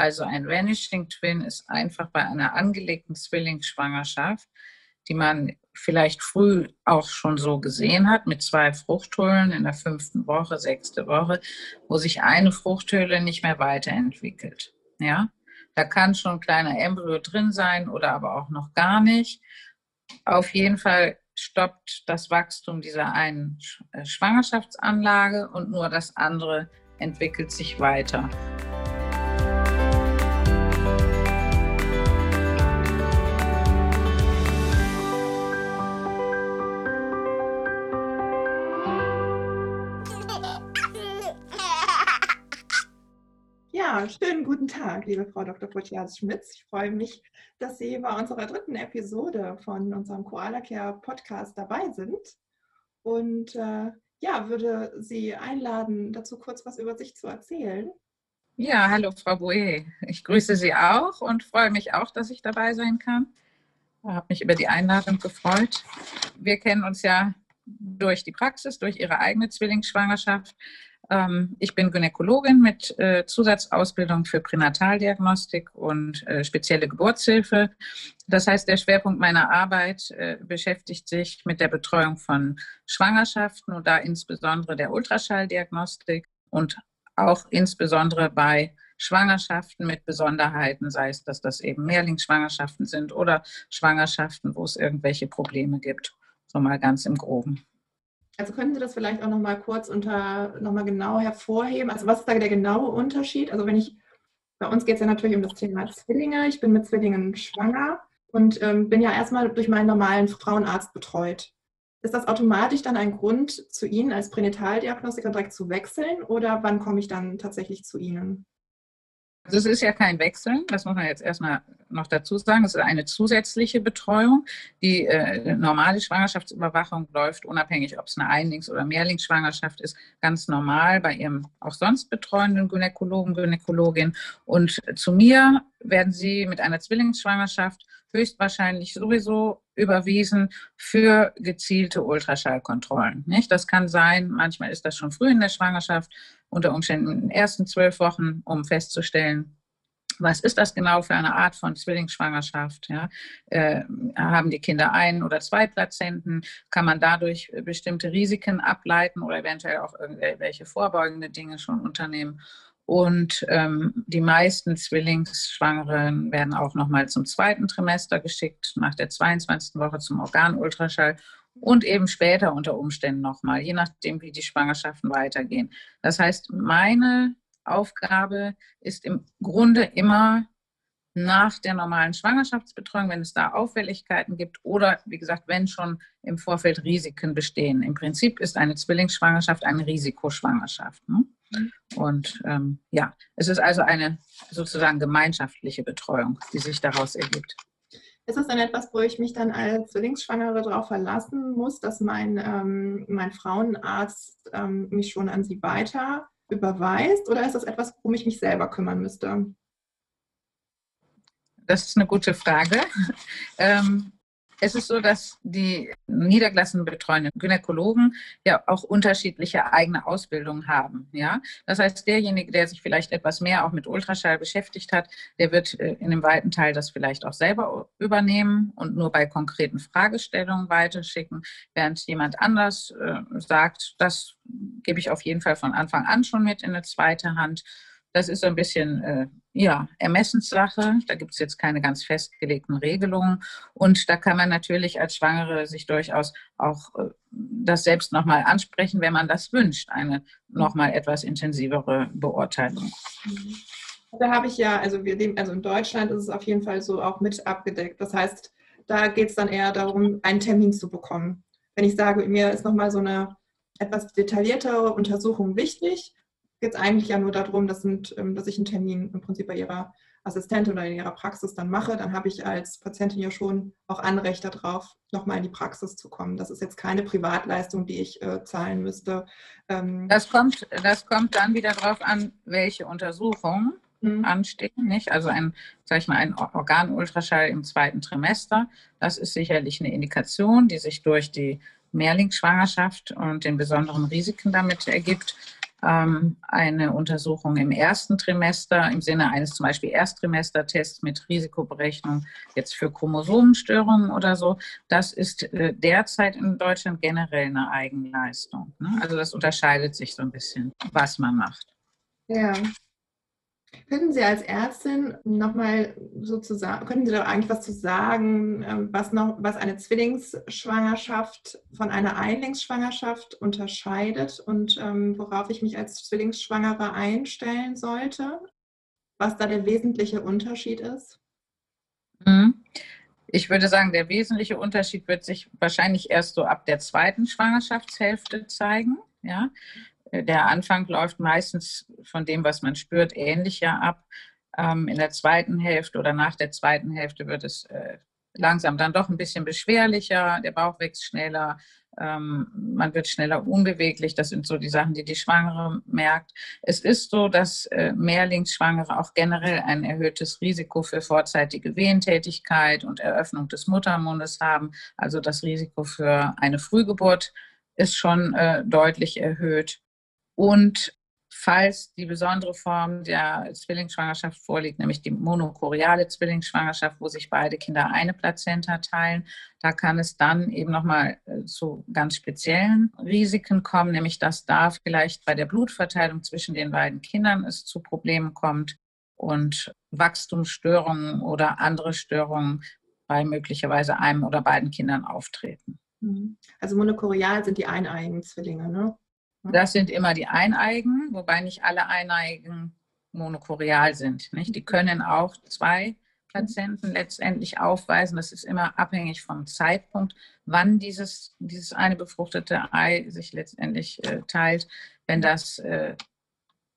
Also ein Vanishing Twin ist einfach bei einer angelegten Zwillingsschwangerschaft, die man vielleicht früh auch schon so gesehen hat, mit zwei Fruchthöhlen in der fünften Woche, sechste Woche, wo sich eine Fruchthöhle nicht mehr weiterentwickelt. Ja, da kann schon ein kleiner Embryo drin sein oder aber auch noch gar nicht. Auf jeden Fall stoppt das Wachstum dieser einen äh, Schwangerschaftsanlage und nur das andere entwickelt sich weiter. Schönen guten Tag, liebe Frau Dr. Potias-Schmitz. Ich freue mich, dass Sie bei unserer dritten Episode von unserem Koala Care Podcast dabei sind. Und äh, ja, würde Sie einladen, dazu kurz was über sich zu erzählen. Ja, hallo Frau Boe. Ich grüße Sie auch und freue mich auch, dass ich dabei sein kann. Ich habe mich über die Einladung gefreut. Wir kennen uns ja durch die Praxis, durch Ihre eigene Zwillingsschwangerschaft. Ähm, ich bin Gynäkologin mit äh, Zusatzausbildung für Pränataldiagnostik und äh, spezielle Geburtshilfe. Das heißt, der Schwerpunkt meiner Arbeit äh, beschäftigt sich mit der Betreuung von Schwangerschaften und da insbesondere der Ultraschalldiagnostik und auch insbesondere bei Schwangerschaften mit Besonderheiten, sei es, dass das eben Mehrlingsschwangerschaften sind oder Schwangerschaften, wo es irgendwelche Probleme gibt. So mal ganz im Groben. Also können Sie das vielleicht auch noch mal kurz unter noch mal genau hervorheben? Also was ist da der genaue Unterschied? Also wenn ich bei uns geht es ja natürlich um das Thema Zwillinge. Ich bin mit Zwillingen schwanger und ähm, bin ja erstmal durch meinen normalen Frauenarzt betreut. Ist das automatisch dann ein Grund, zu Ihnen als Pränataldiagnostiker direkt zu wechseln oder wann komme ich dann tatsächlich zu Ihnen? Also es ist ja kein Wechseln, das muss man jetzt erstmal noch dazu sagen. Es ist eine zusätzliche Betreuung. Die äh, normale Schwangerschaftsüberwachung läuft unabhängig, ob es eine Einlings- oder Mehrlingsschwangerschaft ist, ganz normal bei Ihrem auch sonst betreuenden Gynäkologen, Gynäkologin. Und zu mir werden Sie mit einer Zwillingsschwangerschaft höchstwahrscheinlich sowieso überwiesen für gezielte Ultraschallkontrollen. Nicht? Das kann sein, manchmal ist das schon früh in der Schwangerschaft, unter Umständen in den ersten zwölf Wochen, um festzustellen, was ist das genau für eine Art von Zwillingsschwangerschaft? Ja? Äh, haben die Kinder ein- oder zwei Plazenten? Kann man dadurch bestimmte Risiken ableiten oder eventuell auch irgendwelche vorbeugende Dinge schon unternehmen? Und ähm, die meisten Zwillingsschwangeren werden auch nochmal zum zweiten Trimester geschickt, nach der 22. Woche zum Organultraschall und eben später unter Umständen nochmal, je nachdem, wie die Schwangerschaften weitergehen. Das heißt, meine Aufgabe ist im Grunde immer nach der normalen Schwangerschaftsbetreuung, wenn es da Auffälligkeiten gibt oder, wie gesagt, wenn schon im Vorfeld Risiken bestehen. Im Prinzip ist eine Zwillingsschwangerschaft eine Risikoschwangerschaft. Ne? Und ähm, ja, es ist also eine sozusagen gemeinschaftliche Betreuung, die sich daraus ergibt. Ist das dann etwas, wo ich mich dann als Zwillingsschwangere darauf verlassen muss, dass mein, ähm, mein Frauenarzt ähm, mich schon an Sie weiter überweist? Oder ist das etwas, worum ich mich selber kümmern müsste? Das ist eine gute Frage. ähm, es ist so, dass die niedergelassenen betreuenden Gynäkologen ja auch unterschiedliche eigene Ausbildungen haben. Ja? Das heißt, derjenige, der sich vielleicht etwas mehr auch mit Ultraschall beschäftigt hat, der wird äh, in einem weiten Teil das vielleicht auch selber übernehmen und nur bei konkreten Fragestellungen weiterschicken, während jemand anders äh, sagt, das gebe ich auf jeden Fall von Anfang an schon mit in eine zweite Hand. Das ist so ein bisschen äh, ja, Ermessenssache. Da gibt es jetzt keine ganz festgelegten Regelungen. Und da kann man natürlich als Schwangere sich durchaus auch äh, das selbst nochmal ansprechen, wenn man das wünscht, eine nochmal etwas intensivere Beurteilung. Da habe ich ja, also wir leben, also in Deutschland ist es auf jeden Fall so auch mit abgedeckt. Das heißt, da geht es dann eher darum, einen Termin zu bekommen. Wenn ich sage, mir ist nochmal so eine etwas detailliertere Untersuchung wichtig, geht es eigentlich ja nur darum, dass, sind, ähm, dass ich einen Termin im Prinzip bei Ihrer Assistentin oder in Ihrer Praxis dann mache. Dann habe ich als Patientin ja schon auch Anrecht darauf, nochmal in die Praxis zu kommen. Das ist jetzt keine Privatleistung, die ich äh, zahlen müsste. Ähm das, kommt, das kommt dann wieder darauf an, welche Untersuchungen mhm. anstehen. Nicht? Also ein, sag ich mal, ein Organultraschall im zweiten Trimester, das ist sicherlich eine Indikation, die sich durch die Mehrlingsschwangerschaft und den besonderen Risiken damit ergibt. Ähm, eine Untersuchung im ersten Trimester im Sinne eines zum Beispiel Ersttrimestertests mit Risikoberechnung jetzt für Chromosomenstörungen oder so. Das ist äh, derzeit in Deutschland generell eine Eigenleistung. Ne? Also das unterscheidet sich so ein bisschen, was man macht. Ja. Könnten Sie als Ärztin nochmal sozusagen, könnten Sie da eigentlich was zu sagen, ähm, was noch, was eine Zwillingsschwangerschaft von einer Einlingsschwangerschaft unterscheidet und ähm, worauf ich mich als Zwillingsschwangere einstellen sollte? Was da der wesentliche Unterschied ist? Mhm. Ich würde sagen, der wesentliche Unterschied wird sich wahrscheinlich erst so ab der zweiten Schwangerschaftshälfte zeigen. Ja, der Anfang läuft meistens von dem, was man spürt, ähnlicher ab. Ähm, in der zweiten Hälfte oder nach der zweiten Hälfte wird es äh, langsam dann doch ein bisschen beschwerlicher, der Bauch wächst schneller, ähm, man wird schneller unbeweglich. Das sind so die Sachen, die die Schwangere merkt. Es ist so, dass äh, Mehrlingsschwangere auch generell ein erhöhtes Risiko für vorzeitige Wehentätigkeit und Eröffnung des Muttermundes haben. Also das Risiko für eine Frühgeburt ist schon äh, deutlich erhöht. Und falls die besondere Form der Zwillingsschwangerschaft vorliegt, nämlich die monochoriale Zwillingsschwangerschaft, wo sich beide Kinder eine Plazenta teilen, da kann es dann eben nochmal äh, zu ganz speziellen Risiken kommen, nämlich dass da vielleicht bei der Blutverteilung zwischen den beiden Kindern es zu Problemen kommt und Wachstumsstörungen oder andere Störungen bei möglicherweise einem oder beiden Kindern auftreten. Mhm. Also monochorial sind die eineigen Zwillinge, ne? Mhm. Das sind immer die Eineigen, wobei nicht alle Eineigen monochorial sind. Nicht? Die können auch zwei Plazenten letztendlich aufweisen. Das ist immer abhängig vom Zeitpunkt, wann dieses, dieses eine befruchtete Ei sich letztendlich äh, teilt. Wenn das äh,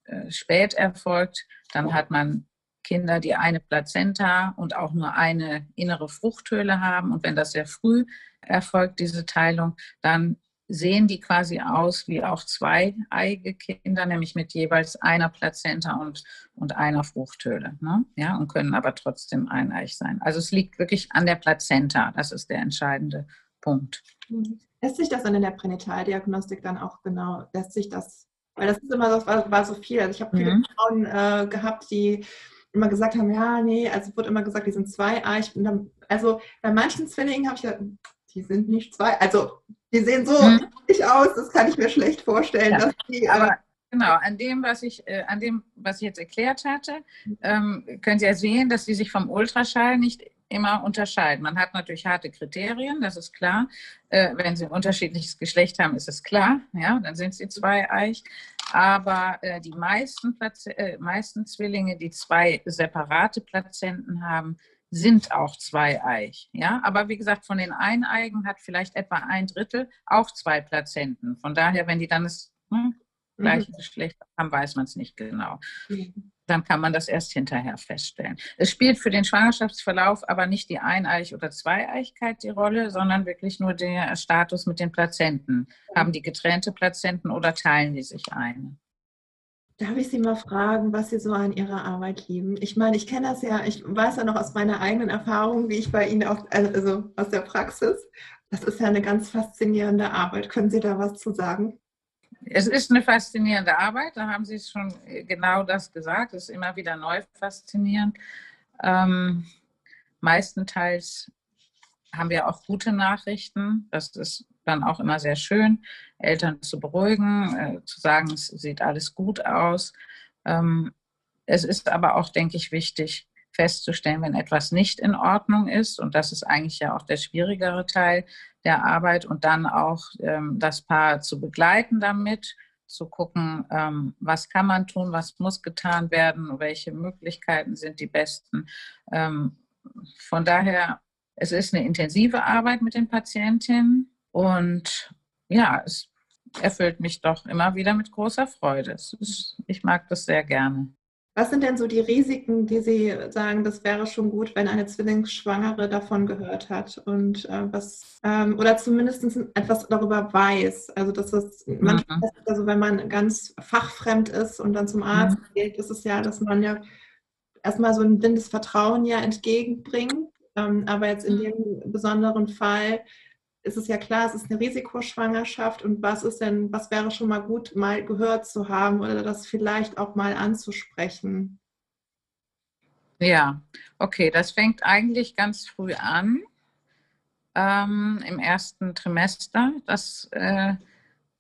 äh, spät erfolgt, dann hat man Kinder, die eine Plazenta und auch nur eine innere Fruchthöhle haben. Und wenn das sehr früh erfolgt, diese Teilung, dann sehen die quasi aus wie auch zweieige Kinder, nämlich mit jeweils einer Plazenta und, und einer Fruchthöhle. Ne? Ja, und können aber trotzdem eineich sein. Also es liegt wirklich an der Plazenta. Das ist der entscheidende Punkt. Mhm. Lässt sich das dann in der Pränataldiagnostik dann auch genau, lässt sich das, weil das ist immer so, war, war so viel. Also ich habe viele mhm. Frauen äh, gehabt, die immer gesagt haben, ja, nee, also wird immer gesagt, die sind zweieich. Also bei manchen Zwillingen habe ich ja, die sind nicht zwei, also die sehen so mhm. aus, das kann ich mir schlecht vorstellen. Ja, dass die, aber genau, an dem, was ich, äh, an dem, was ich jetzt erklärt hatte, ähm, können Sie ja sehen, dass die sich vom Ultraschall nicht immer unterscheiden. Man hat natürlich harte Kriterien, das ist klar. Äh, wenn sie ein unterschiedliches Geschlecht haben, ist es klar, ja, dann sind sie zweieich. Aber äh, die meisten, Platz, äh, meisten Zwillinge, die zwei separate Plazenten haben, sind auch zweieich. Ja? Aber wie gesagt, von den Eineigen hat vielleicht etwa ein Drittel auch zwei Plazenten. Von daher, wenn die dann das hm, gleiche mhm. Geschlecht haben, weiß man es nicht genau. Mhm. Dann kann man das erst hinterher feststellen. Es spielt für den Schwangerschaftsverlauf aber nicht die Eineich- oder Zweieigkeit die Rolle, sondern wirklich nur der Status mit den Plazenten. Haben die getrennte Plazenten oder teilen die sich eine? Darf ich Sie mal fragen, was Sie so an Ihrer Arbeit lieben? Ich meine, ich kenne das ja, ich weiß ja noch aus meiner eigenen Erfahrung, wie ich bei Ihnen auch, also aus der Praxis. Das ist ja eine ganz faszinierende Arbeit. Können Sie da was zu sagen? Es ist eine faszinierende Arbeit, da haben Sie schon genau das gesagt. Es ist immer wieder neu faszinierend. Ähm, meistenteils haben wir auch gute Nachrichten. Das ist dann auch immer sehr schön, Eltern zu beruhigen, äh, zu sagen, es sieht alles gut aus. Ähm, es ist aber auch, denke ich, wichtig festzustellen, wenn etwas nicht in Ordnung ist. Und das ist eigentlich ja auch der schwierigere Teil der Arbeit. Und dann auch ähm, das Paar zu begleiten damit, zu gucken, ähm, was kann man tun, was muss getan werden, welche Möglichkeiten sind die besten. Ähm, von daher, es ist eine intensive Arbeit mit den Patientinnen. Und ja, es erfüllt mich doch immer wieder mit großer Freude. Ist, ich mag das sehr gerne. Was sind denn so die Risiken, die Sie sagen, das wäre schon gut, wenn eine Zwillingsschwangere davon gehört hat und äh, was ähm, oder zumindest etwas darüber weiß? Also dass das mhm. manchmal, also wenn man ganz fachfremd ist und dann zum Arzt mhm. geht, ist es ja, dass man ja erstmal so ein blindes Vertrauen ja entgegenbringt. Ähm, aber jetzt in mhm. dem besonderen Fall ist es ja klar, es ist eine Risikoschwangerschaft und was ist denn, was wäre schon mal gut, mal gehört zu haben oder das vielleicht auch mal anzusprechen? Ja, okay, das fängt eigentlich ganz früh an, ähm, im ersten Trimester, dass, äh,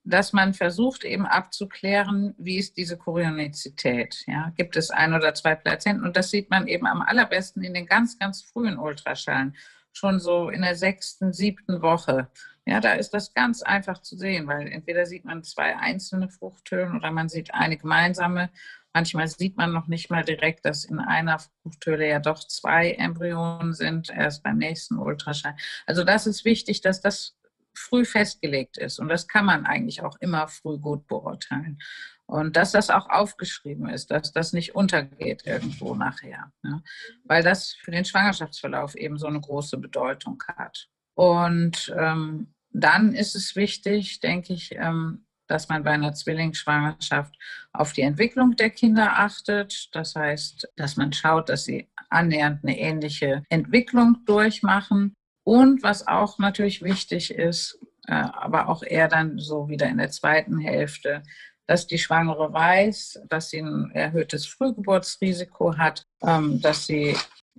dass man versucht eben abzuklären, wie ist diese Chorionizität. Ja? Gibt es ein oder zwei Plazenten? Und das sieht man eben am allerbesten in den ganz, ganz frühen Ultraschallen schon so in der sechsten, siebten Woche. Ja, da ist das ganz einfach zu sehen, weil entweder sieht man zwei einzelne Fruchthöhlen oder man sieht eine gemeinsame. Manchmal sieht man noch nicht mal direkt, dass in einer Fruchthöhle ja doch zwei Embryonen sind, erst beim nächsten Ultraschall. Also das ist wichtig, dass das früh festgelegt ist. Und das kann man eigentlich auch immer früh gut beurteilen. Und dass das auch aufgeschrieben ist, dass das nicht untergeht irgendwo nachher. Ne? Weil das für den Schwangerschaftsverlauf eben so eine große Bedeutung hat. Und ähm, dann ist es wichtig, denke ich, ähm, dass man bei einer Zwillingsschwangerschaft auf die Entwicklung der Kinder achtet. Das heißt, dass man schaut, dass sie annähernd eine ähnliche Entwicklung durchmachen. Und was auch natürlich wichtig ist, äh, aber auch eher dann so wieder in der zweiten Hälfte, dass die Schwangere weiß, dass sie ein erhöhtes Frühgeburtsrisiko hat, ähm, dass sie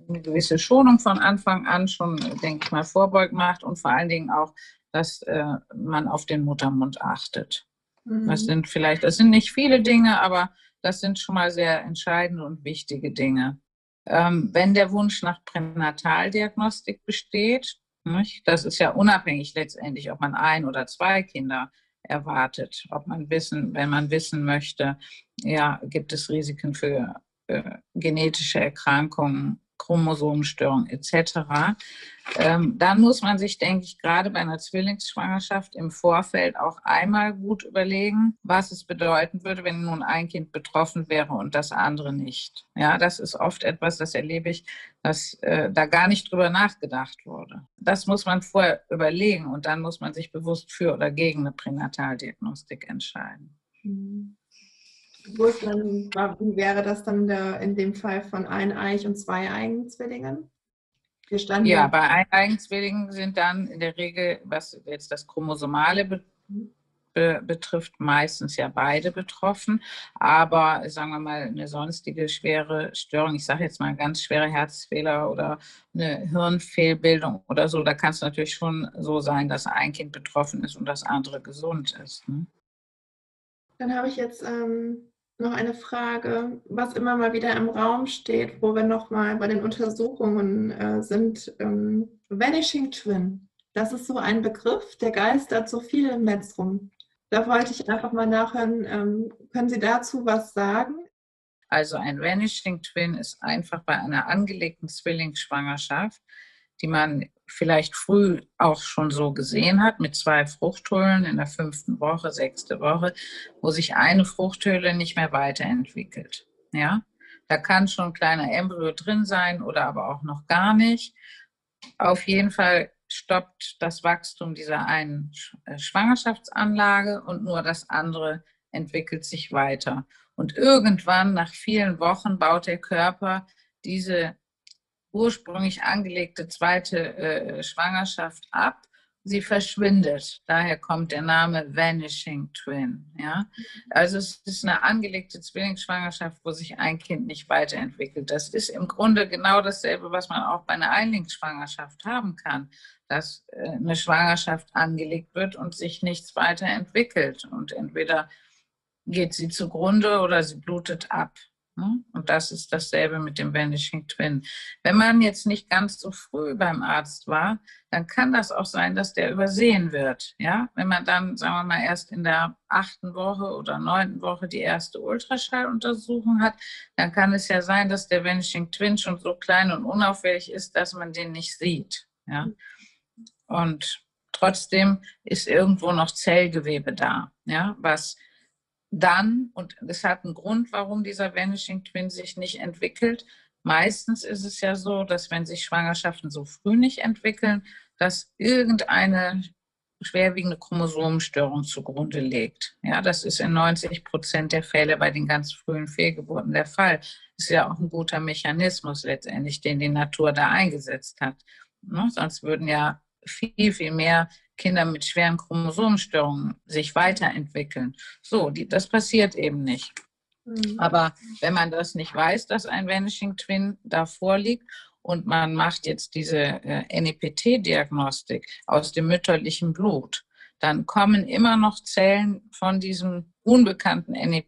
eine gewisse Schonung von Anfang an schon, denke ich mal, vorbeugend macht und vor allen Dingen auch, dass äh, man auf den Muttermund achtet. Mhm. Das sind vielleicht, das sind nicht viele Dinge, aber das sind schon mal sehr entscheidende und wichtige Dinge. Ähm, wenn der Wunsch nach Pränataldiagnostik besteht, das ist ja unabhängig letztendlich, ob man ein oder zwei Kinder erwartet. Ob man wissen, wenn man wissen möchte, ja, gibt es Risiken für äh, genetische Erkrankungen, Chromosomenstörungen etc. Ähm, dann muss man sich, denke ich, gerade bei einer Zwillingsschwangerschaft im Vorfeld auch einmal gut überlegen, was es bedeuten würde, wenn nun ein Kind betroffen wäre und das andere nicht. Ja, das ist oft etwas, das erlebe ich, dass äh, da gar nicht drüber nachgedacht wurde. Das muss man vorher überlegen und dann muss man sich bewusst für oder gegen eine Pränataldiagnostik entscheiden. Mhm. Wo ist dann, wie wäre das dann der, in dem Fall von eineich und zweieigen Zwillingen? ja, bei eineigen Zwillingen sind dann in der Regel, was jetzt das Chromosomale be be betrifft, meistens ja beide betroffen. Aber sagen wir mal, eine sonstige schwere Störung, ich sage jetzt mal ein ganz schwerer Herzfehler oder eine Hirnfehlbildung oder so, da kann es natürlich schon so sein, dass ein Kind betroffen ist und das andere gesund ist. Ne? Dann habe ich jetzt ähm, noch eine Frage, was immer mal wieder im Raum steht, wo wir nochmal bei den Untersuchungen äh, sind. Ähm, Vanishing Twin. Das ist so ein Begriff, der geistert so viel im Netz rum. Da wollte ich einfach mal nachhören. Ähm, können Sie dazu was sagen? Also ein Vanishing Twin ist einfach bei einer angelegten Zwillingsschwangerschaft, die man vielleicht früh auch schon so gesehen hat, mit zwei Fruchthöhlen in der fünften Woche, sechste Woche, wo sich eine Fruchthöhle nicht mehr weiterentwickelt. Ja, da kann schon ein kleiner Embryo drin sein oder aber auch noch gar nicht. Auf jeden Fall stoppt das Wachstum dieser einen äh, Schwangerschaftsanlage und nur das andere entwickelt sich weiter. Und irgendwann, nach vielen Wochen, baut der Körper diese ursprünglich angelegte zweite äh, Schwangerschaft ab. Sie verschwindet. Daher kommt der Name Vanishing Twin. Ja? Also es ist eine angelegte Zwillingsschwangerschaft, wo sich ein Kind nicht weiterentwickelt. Das ist im Grunde genau dasselbe, was man auch bei einer Einlingsschwangerschaft haben kann, dass äh, eine Schwangerschaft angelegt wird und sich nichts weiterentwickelt. Und entweder geht sie zugrunde oder sie blutet ab. Ne? Und das ist dasselbe mit dem Vanishing Twin. Wenn man jetzt nicht ganz so früh beim Arzt war, dann kann das auch sein, dass der übersehen wird. Ja? Wenn man dann, sagen wir mal, erst in der achten Woche oder neunten Woche die erste Ultraschalluntersuchung hat, dann kann es ja sein, dass der Vanishing Twin schon so klein und unauffällig ist, dass man den nicht sieht. Ja? Und trotzdem ist irgendwo noch Zellgewebe da, ja, was dann, und es hat einen Grund, warum dieser Vanishing Twin sich nicht entwickelt. Meistens ist es ja so, dass wenn sich Schwangerschaften so früh nicht entwickeln, dass irgendeine schwerwiegende Chromosomenstörung zugrunde liegt. Ja, das ist in 90 Prozent der Fälle bei den ganz frühen Fehlgeburten der Fall. Ist ja auch ein guter Mechanismus letztendlich, den die Natur da eingesetzt hat. Ne? Sonst würden ja viel, viel mehr Kinder mit schweren Chromosomenstörungen sich weiterentwickeln. So, die, das passiert eben nicht. Mhm. Aber wenn man das nicht weiß, dass ein Vanishing Twin da vorliegt und man macht jetzt diese äh, NEPT-Diagnostik aus dem mütterlichen Blut, dann kommen immer noch Zellen von diesem unbekannten äh,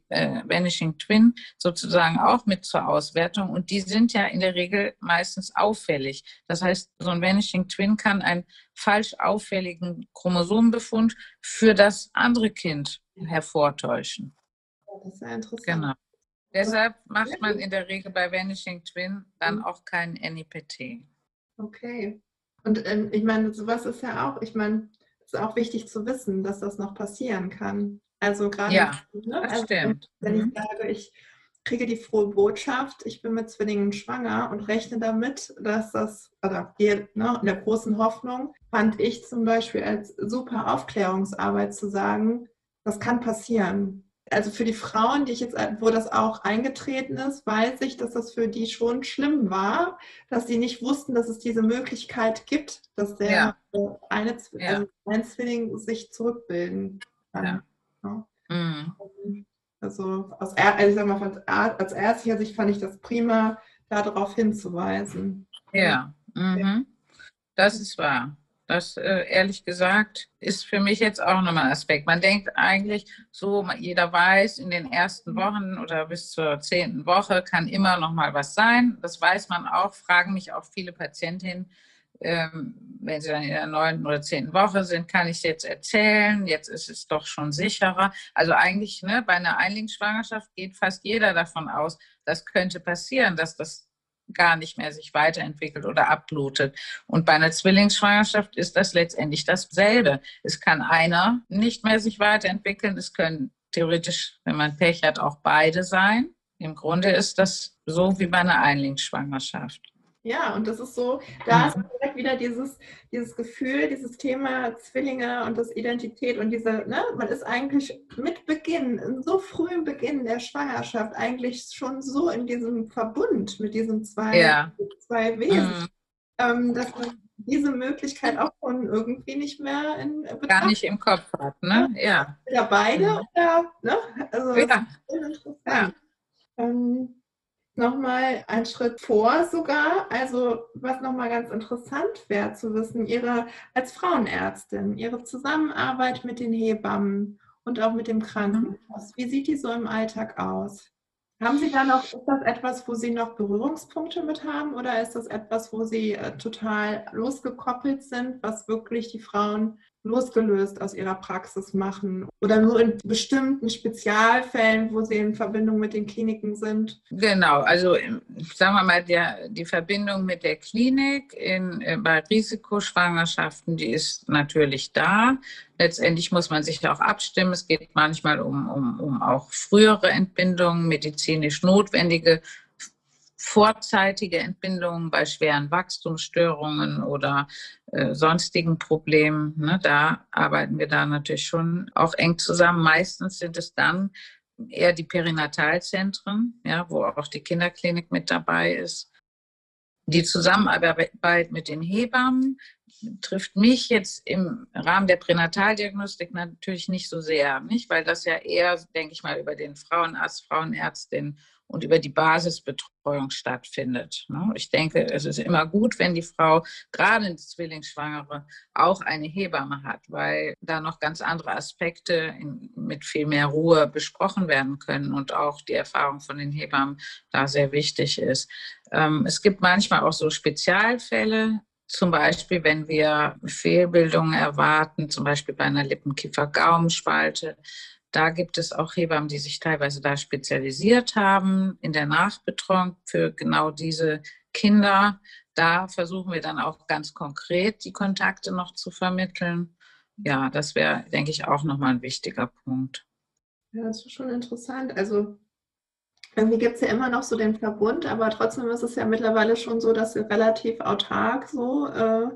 Vanishing Twin sozusagen auch mit zur Auswertung und die sind ja in der Regel meistens auffällig. Das heißt, so ein Vanishing Twin kann einen falsch auffälligen Chromosomenbefund für das andere Kind hervortäuschen. Das ist ja interessant. Genau. Deshalb macht man in der Regel bei Vanishing Twin dann mhm. auch kein NIPT. Okay. Und ähm, ich meine, sowas ist ja auch, ich meine, ist auch wichtig zu wissen, dass das noch passieren kann. Also gerade, ja, ne? das also, stimmt. wenn mhm. ich sage, ich kriege die frohe Botschaft, ich bin mit Zwillingen schwanger und rechne damit, dass das, oder ne, in der großen Hoffnung, fand ich zum Beispiel als super Aufklärungsarbeit zu sagen, das kann passieren also für die Frauen, die ich jetzt, wo das auch eingetreten ist, weiß ich, dass das für die schon schlimm war, dass sie nicht wussten, dass es diese Möglichkeit gibt, dass der ja. eine ja. also ein Zwilling sich zurückbilden kann. Ja. Mhm. Also, aus, also ich sag mal, als ärztlicher Sicht fand ich das prima, darauf hinzuweisen. Ja, mhm. das ist wahr. Das äh, ehrlich gesagt ist für mich jetzt auch nochmal ein Aspekt. Man denkt eigentlich so, jeder weiß, in den ersten Wochen oder bis zur zehnten Woche kann immer noch mal was sein. Das weiß man auch, fragen mich auch viele Patientinnen, ähm, wenn sie dann in der neunten oder zehnten Woche sind, kann ich es jetzt erzählen, jetzt ist es doch schon sicherer. Also eigentlich ne, bei einer Einlingsschwangerschaft geht fast jeder davon aus, das könnte passieren, dass das gar nicht mehr sich weiterentwickelt oder abblutet. Und bei einer Zwillingsschwangerschaft ist das letztendlich dasselbe. Es kann einer nicht mehr sich weiterentwickeln. Es können theoretisch, wenn man Pech hat, auch beide sein. Im Grunde ist das so wie bei einer Einlingsschwangerschaft. Ja, und das ist so, da ist direkt wieder dieses, dieses Gefühl, dieses Thema Zwillinge und das Identität und diese, ne, man ist eigentlich mit Beginn, so frühem Beginn der Schwangerschaft eigentlich schon so in diesem Verbund mit diesen zwei, ja. zwei Wesen, mhm. ähm, dass man diese Möglichkeit auch schon irgendwie nicht mehr in Betracht Gar nicht im Kopf hat, ne? Ja. Oder beide mhm. oder, ne? Also, ja. interessant. Ja. Ähm, nochmal einen Schritt vor sogar. Also was nochmal ganz interessant wäre zu wissen, Ihre als Frauenärztin, Ihre Zusammenarbeit mit den Hebammen und auch mit dem Krankenhaus, wie sieht die so im Alltag aus? Haben Sie da noch, ist das etwas, wo Sie noch Berührungspunkte mit haben oder ist das etwas, wo Sie äh, total losgekoppelt sind, was wirklich die Frauen losgelöst aus ihrer Praxis machen oder nur in bestimmten Spezialfällen, wo sie in Verbindung mit den Kliniken sind? Genau, also sagen wir mal, der, die Verbindung mit der Klinik in, äh, bei Risikoschwangerschaften, die ist natürlich da. Letztendlich muss man sich auch abstimmen. Es geht manchmal um, um, um auch frühere Entbindungen, medizinisch notwendige vorzeitige Entbindungen bei schweren Wachstumsstörungen oder äh, sonstigen Problemen. Ne, da arbeiten wir da natürlich schon auch eng zusammen. Meistens sind es dann eher die Perinatalzentren, ja, wo auch die Kinderklinik mit dabei ist. Die Zusammenarbeit mit den Hebammen trifft mich jetzt im Rahmen der Pränataldiagnostik natürlich nicht so sehr, nicht? weil das ja eher, denke ich mal, über den Frauenarzt, Frauenärztin und über die Basisbetreuung stattfindet. Ne? Ich denke, es ist immer gut, wenn die Frau, gerade eine Zwillingsschwangere, auch eine Hebamme hat, weil da noch ganz andere Aspekte mit viel mehr Ruhe besprochen werden können und auch die Erfahrung von den Hebammen da sehr wichtig ist. Ähm, es gibt manchmal auch so Spezialfälle, zum Beispiel, wenn wir Fehlbildungen erwarten, zum Beispiel bei einer Lippenkiefer-Gaumenspalte, da gibt es auch Hebammen, die sich teilweise da spezialisiert haben in der Nachbetreuung für genau diese Kinder. Da versuchen wir dann auch ganz konkret die Kontakte noch zu vermitteln. Ja, das wäre, denke ich, auch nochmal ein wichtiger Punkt. Ja, das ist schon interessant. Also irgendwie gibt es ja immer noch so den Verbund, aber trotzdem ist es ja mittlerweile schon so, dass wir relativ autark so äh,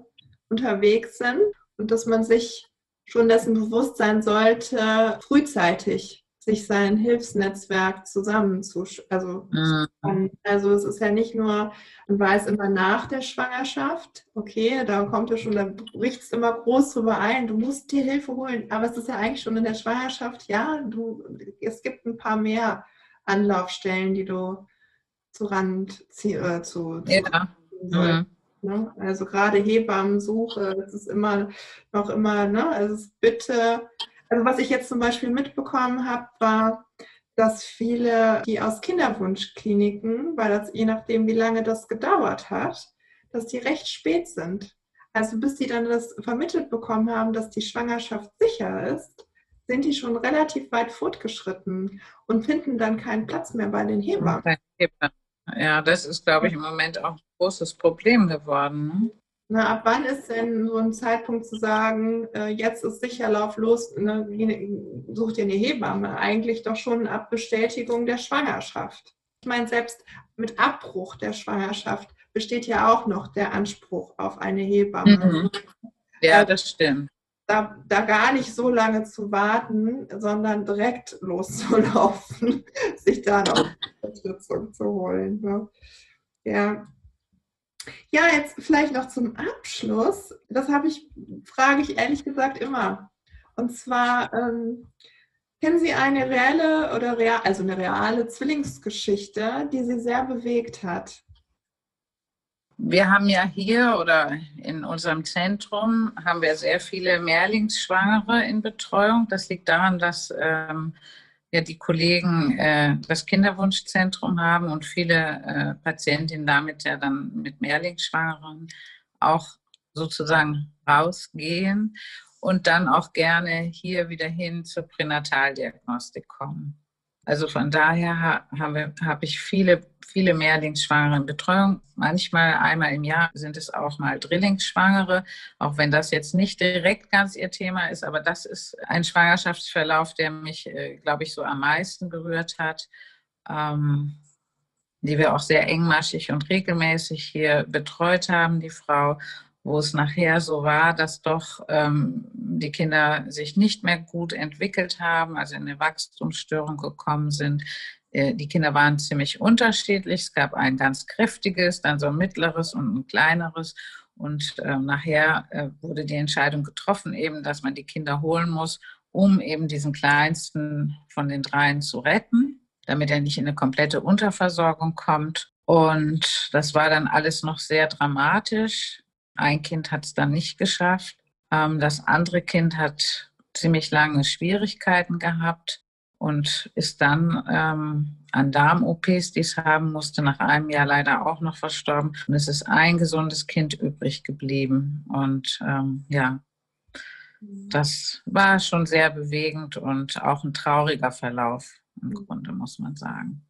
unterwegs sind und dass man sich schon dessen bewusst sein sollte, frühzeitig sich sein Hilfsnetzwerk zusammenzu, also, mhm. also es ist ja nicht nur, man weiß immer nach der Schwangerschaft, okay, da kommt ja schon, da bricht es immer groß drüber ein, du musst dir Hilfe holen, aber es ist ja eigentlich schon in der Schwangerschaft, ja, du, es gibt ein paar mehr Anlaufstellen, die du zu Rand äh, zu, zu ja. Mhm. Ne? Also gerade Hebammensuche, das ist immer noch immer, ne? Also bitte also was ich jetzt zum Beispiel mitbekommen habe, war, dass viele, die aus Kinderwunschkliniken, weil das je nachdem, wie lange das gedauert hat, dass die recht spät sind. Also bis die dann das vermittelt bekommen haben, dass die Schwangerschaft sicher ist, sind die schon relativ weit fortgeschritten und finden dann keinen Platz mehr bei den Hebammen. Ja, das ist, glaube ich, im Moment auch ein großes Problem geworden. Ne? Na, ab wann ist denn so ein Zeitpunkt zu sagen, äh, jetzt ist sicher Lauf los, ne, such dir eine Hebamme? Eigentlich doch schon ab Bestätigung der Schwangerschaft. Ich meine, selbst mit Abbruch der Schwangerschaft besteht ja auch noch der Anspruch auf eine Hebamme. Mhm. Ja, das stimmt. Da, da, gar nicht so lange zu warten, sondern direkt loszulaufen, sich da noch Unterstützung zu holen. Ne? Ja, ja, jetzt vielleicht noch zum Abschluss. Das habe ich, frage ich ehrlich gesagt immer. Und zwar, ähm, kennen Sie eine reelle oder real, also eine reale Zwillingsgeschichte, die Sie sehr bewegt hat? Wir haben ja hier oder in unserem Zentrum haben wir sehr viele Mehrlingsschwangere in Betreuung. Das liegt daran, dass ähm, ja die Kollegen äh, das Kinderwunschzentrum haben und viele äh, Patientinnen damit ja dann mit Mehrlingsschwangeren auch sozusagen rausgehen und dann auch gerne hier wieder hin zur Pränataldiagnostik kommen. Also von daher habe hab ich viele, viele Mehrlingsschwangere in Betreuung. Manchmal einmal im Jahr sind es auch mal Drillingsschwangere, auch wenn das jetzt nicht direkt ganz ihr Thema ist. Aber das ist ein Schwangerschaftsverlauf, der mich, äh, glaube ich, so am meisten berührt hat. Ähm, die wir auch sehr engmaschig und regelmäßig hier betreut haben, die Frau wo es nachher so war, dass doch ähm, die Kinder sich nicht mehr gut entwickelt haben, also in eine Wachstumsstörung gekommen sind. Äh, die Kinder waren ziemlich unterschiedlich. Es gab ein ganz kräftiges, dann so ein mittleres und ein kleineres. Und äh, nachher äh, wurde die Entscheidung getroffen, eben, dass man die Kinder holen muss, um eben diesen kleinsten von den dreien zu retten, damit er nicht in eine komplette Unterversorgung kommt. Und das war dann alles noch sehr dramatisch. Ein Kind hat es dann nicht geschafft. Ähm, das andere Kind hat ziemlich lange Schwierigkeiten gehabt und ist dann ähm, an Darm-OPs, die es haben musste, nach einem Jahr leider auch noch verstorben. Und es ist ein gesundes Kind übrig geblieben. Und ähm, ja, das war schon sehr bewegend und auch ein trauriger Verlauf im Grunde, muss man sagen.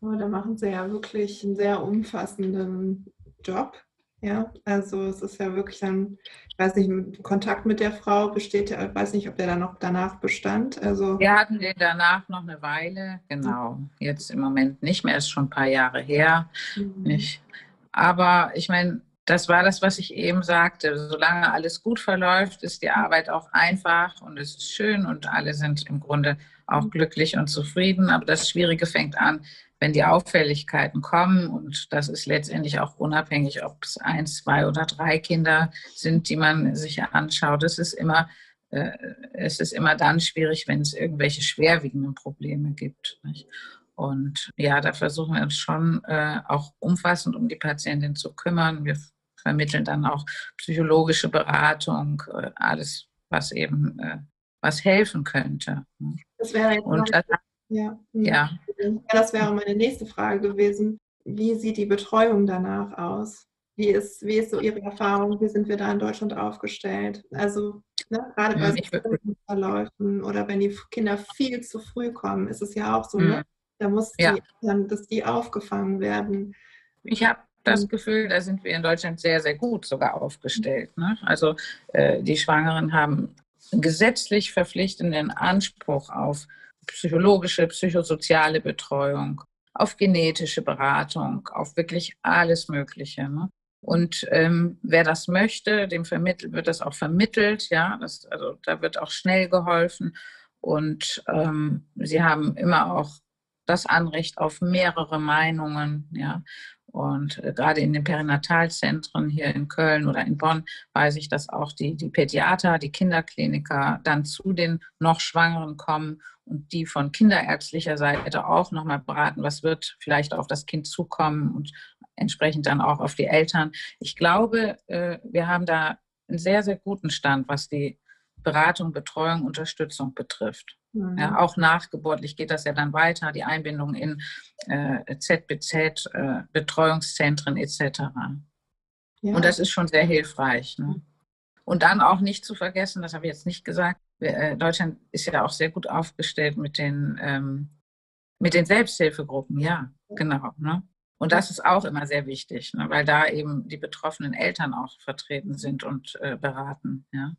Oh, da machen Sie ja wirklich einen sehr umfassenden Job. Ja, also es ist ja wirklich dann, ich weiß nicht, Kontakt mit der Frau besteht ja, ich weiß nicht, ob der dann noch danach bestand. Also Wir hatten den danach noch eine Weile, genau. Jetzt im Moment nicht mehr, ist schon ein paar Jahre her. Mhm. Nicht. Aber ich meine, das war das, was ich eben sagte. Solange alles gut verläuft, ist die Arbeit auch einfach und es ist schön und alle sind im Grunde auch glücklich und zufrieden. Aber das Schwierige fängt an, wenn die Auffälligkeiten kommen, und das ist letztendlich auch unabhängig, ob es eins, zwei oder drei Kinder sind, die man sich anschaut, es ist immer, äh, es ist immer dann schwierig, wenn es irgendwelche schwerwiegenden Probleme gibt. Nicht? Und ja, da versuchen wir uns schon äh, auch umfassend um die Patientin zu kümmern. Wir vermitteln dann auch psychologische Beratung, äh, alles, was eben äh, was helfen könnte. Das wäre jetzt und, ja. ja. Das wäre meine nächste Frage gewesen. Wie sieht die Betreuung danach aus? Wie ist, wie ist so Ihre Erfahrung? Wie sind wir da in Deutschland aufgestellt? Also ne, gerade bei mhm, Verläufen oder wenn die Kinder viel zu früh kommen, ist es ja auch so, ne? mhm. ne? da muss ja. die, dann, dass die aufgefangen werden. Ich habe das Gefühl, da sind wir in Deutschland sehr, sehr gut sogar aufgestellt. Ne? Also äh, die Schwangeren haben gesetzlich verpflichtenden Anspruch auf psychologische, psychosoziale Betreuung, auf genetische Beratung, auf wirklich alles Mögliche. Ne? Und ähm, wer das möchte, dem vermittelt, wird das auch vermittelt, ja, das, also da wird auch schnell geholfen. Und ähm, sie haben immer auch das Anrecht auf mehrere Meinungen, ja. Und äh, gerade in den Perinatalzentren hier in Köln oder in Bonn weiß ich, dass auch die, die Pädiater, die Kinderkliniker dann zu den noch Schwangeren kommen und die von kinderärztlicher Seite auch nochmal beraten, was wird vielleicht auf das Kind zukommen und entsprechend dann auch auf die Eltern. Ich glaube, äh, wir haben da einen sehr, sehr guten Stand, was die Beratung, Betreuung, Unterstützung betrifft. Mhm. Ja, auch nachgeburtlich geht das ja dann weiter, die Einbindung in äh, ZBZ, äh, Betreuungszentren etc. Ja. Und das ist schon sehr hilfreich. Ne? Und dann auch nicht zu vergessen, das habe ich jetzt nicht gesagt, äh, Deutschland ist ja auch sehr gut aufgestellt mit den, ähm, mit den Selbsthilfegruppen, ja, genau. Ne? Und das ist auch immer sehr wichtig, ne? weil da eben die betroffenen Eltern auch vertreten sind und äh, beraten. Ja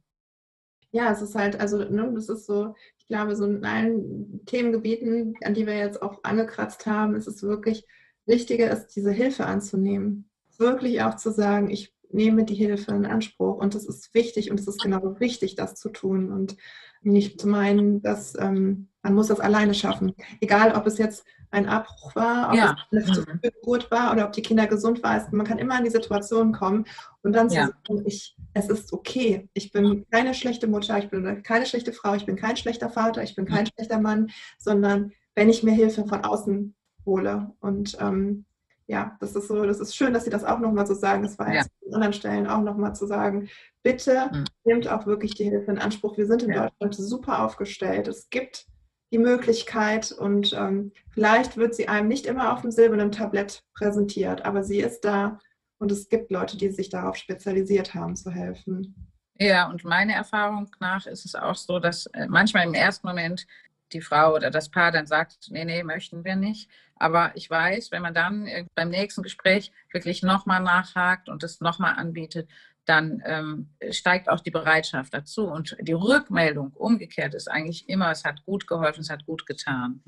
ja, es ist halt, also, ne, das ist so, ich glaube, so in allen Themengebieten, an die wir jetzt auch angekratzt haben, ist es wirklich wichtiger, ist, diese Hilfe anzunehmen. Wirklich auch zu sagen, ich nehme die Hilfe in Anspruch und es ist wichtig und es ist genau wichtig, das zu tun und nicht zu meinen, dass ähm, man muss das alleine schaffen. Egal, ob es jetzt ein Abbruch war, ob ja. es eine mhm. Geburt war oder ob die Kinder gesund waren. Man kann immer in die Situation kommen und dann ja. zu sagen, ich, es ist okay. Ich bin keine schlechte Mutter, ich bin keine schlechte Frau, ich bin kein schlechter Vater, ich bin kein schlechter Mann, sondern wenn ich mir Hilfe von außen hole. Und ähm, ja, das ist so, das ist schön, dass Sie das auch nochmal so sagen. Das war ja. jetzt an anderen Stellen auch nochmal zu sagen. Bitte mhm. nehmt auch wirklich die Hilfe in Anspruch. Wir sind in ja. Deutschland super aufgestellt. Es gibt die Möglichkeit und ähm, vielleicht wird sie einem nicht immer auf dem silbernen Tablett präsentiert, aber sie ist da und es gibt Leute, die sich darauf spezialisiert haben, zu helfen. Ja, und meiner Erfahrung nach ist es auch so, dass äh, manchmal im ersten Moment die Frau oder das Paar dann sagt, nee, nee, möchten wir nicht. Aber ich weiß, wenn man dann beim nächsten Gespräch wirklich nochmal nachhakt und es nochmal anbietet, dann ähm, steigt auch die Bereitschaft dazu. Und die Rückmeldung umgekehrt ist eigentlich immer, es hat gut geholfen, es hat gut getan.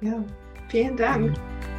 Ja, vielen Dank. Mhm.